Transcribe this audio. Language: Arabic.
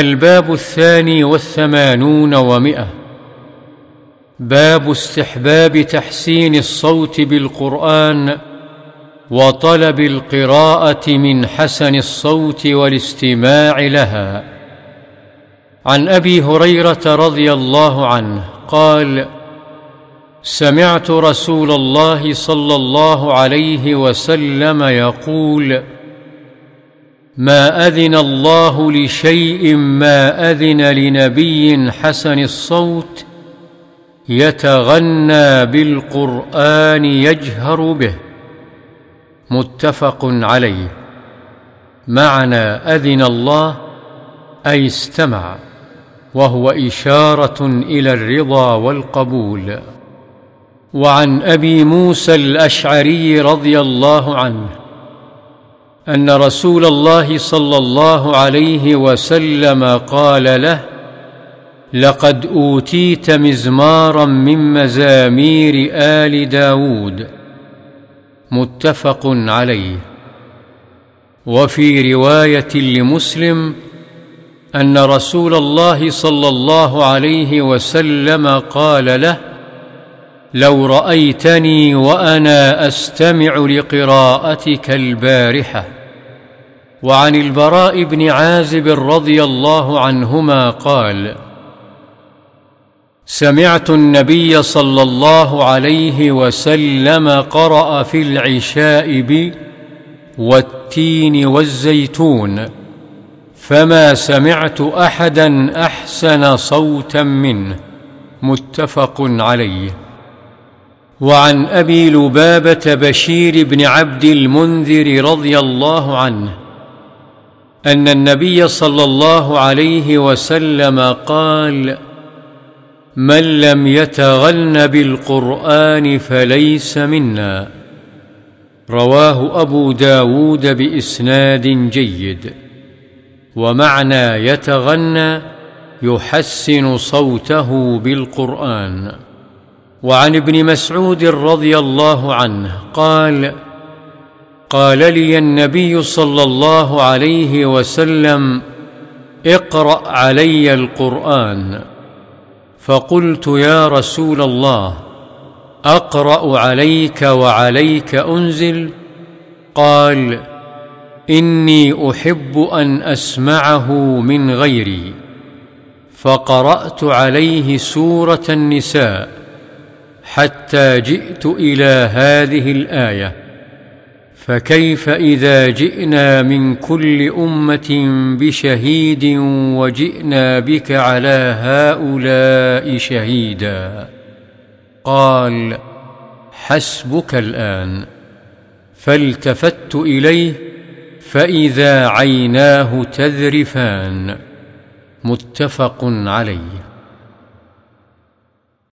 الباب الثاني والثمانون ومئة. باب استحباب تحسين الصوت بالقرآن وطلب القراءة من حسن الصوت والاستماع لها. عن أبي هريرة رضي الله عنه قال سمعت رسول الله صلى الله عليه وسلم يقول ما أذن الله لشيء ما أذن لنبي حسن الصوت يتغنى بالقرآن يجهر به. متفق عليه. معنى أذن الله أي استمع وهو إشارة إلى الرضا والقبول. وعن أبي موسى الأشعري رضي الله عنه أن رسول الله صلى الله عليه وسلم قال له لقد أوتيت مزمارا من مزامير آل داود. متفق عليه. وفي رواية لمسلم أن رسول الله صلى الله عليه وسلم قال له لو رأيتني وأنا أستمع لقراءتك البارحة. وعن البراء بن عازب رضي الله عنهما قال سمعت النبي صلى الله عليه وسلم قرأ في العشاء ب والتين والزيتون فما سمعت أحدا أحسن صوتا منه. متفق عليه. وعن أبي لبابة بشير بن عبد المنذر رضي الله عنه أن النبي صلى الله عليه وسلم قال من لم يتغن بالقرآن فليس منا. رواه أبو داود بإسناد جيد. ومعنى يتغنى يحسن صوته بالقرآن. وعن ابن مسعود رضي الله عنه قال قال لي النبي صلى الله عليه وسلم اقرأ علي القرآن. فقلت يا رسول الله أقرأ عليك وعليك أنزل. قال إني أحب أن أسمعه من غيري. فقرأت عليه سورة النساء. حتى جئت إلى هذه الآية. فكيف إذا جئنا من كل أمة بشهيد وجئنا بك على هؤلاء شهيدا؟ قال حسبك الآن. فالتفت إليه فإذا عيناه تذرفان. متفق عليه.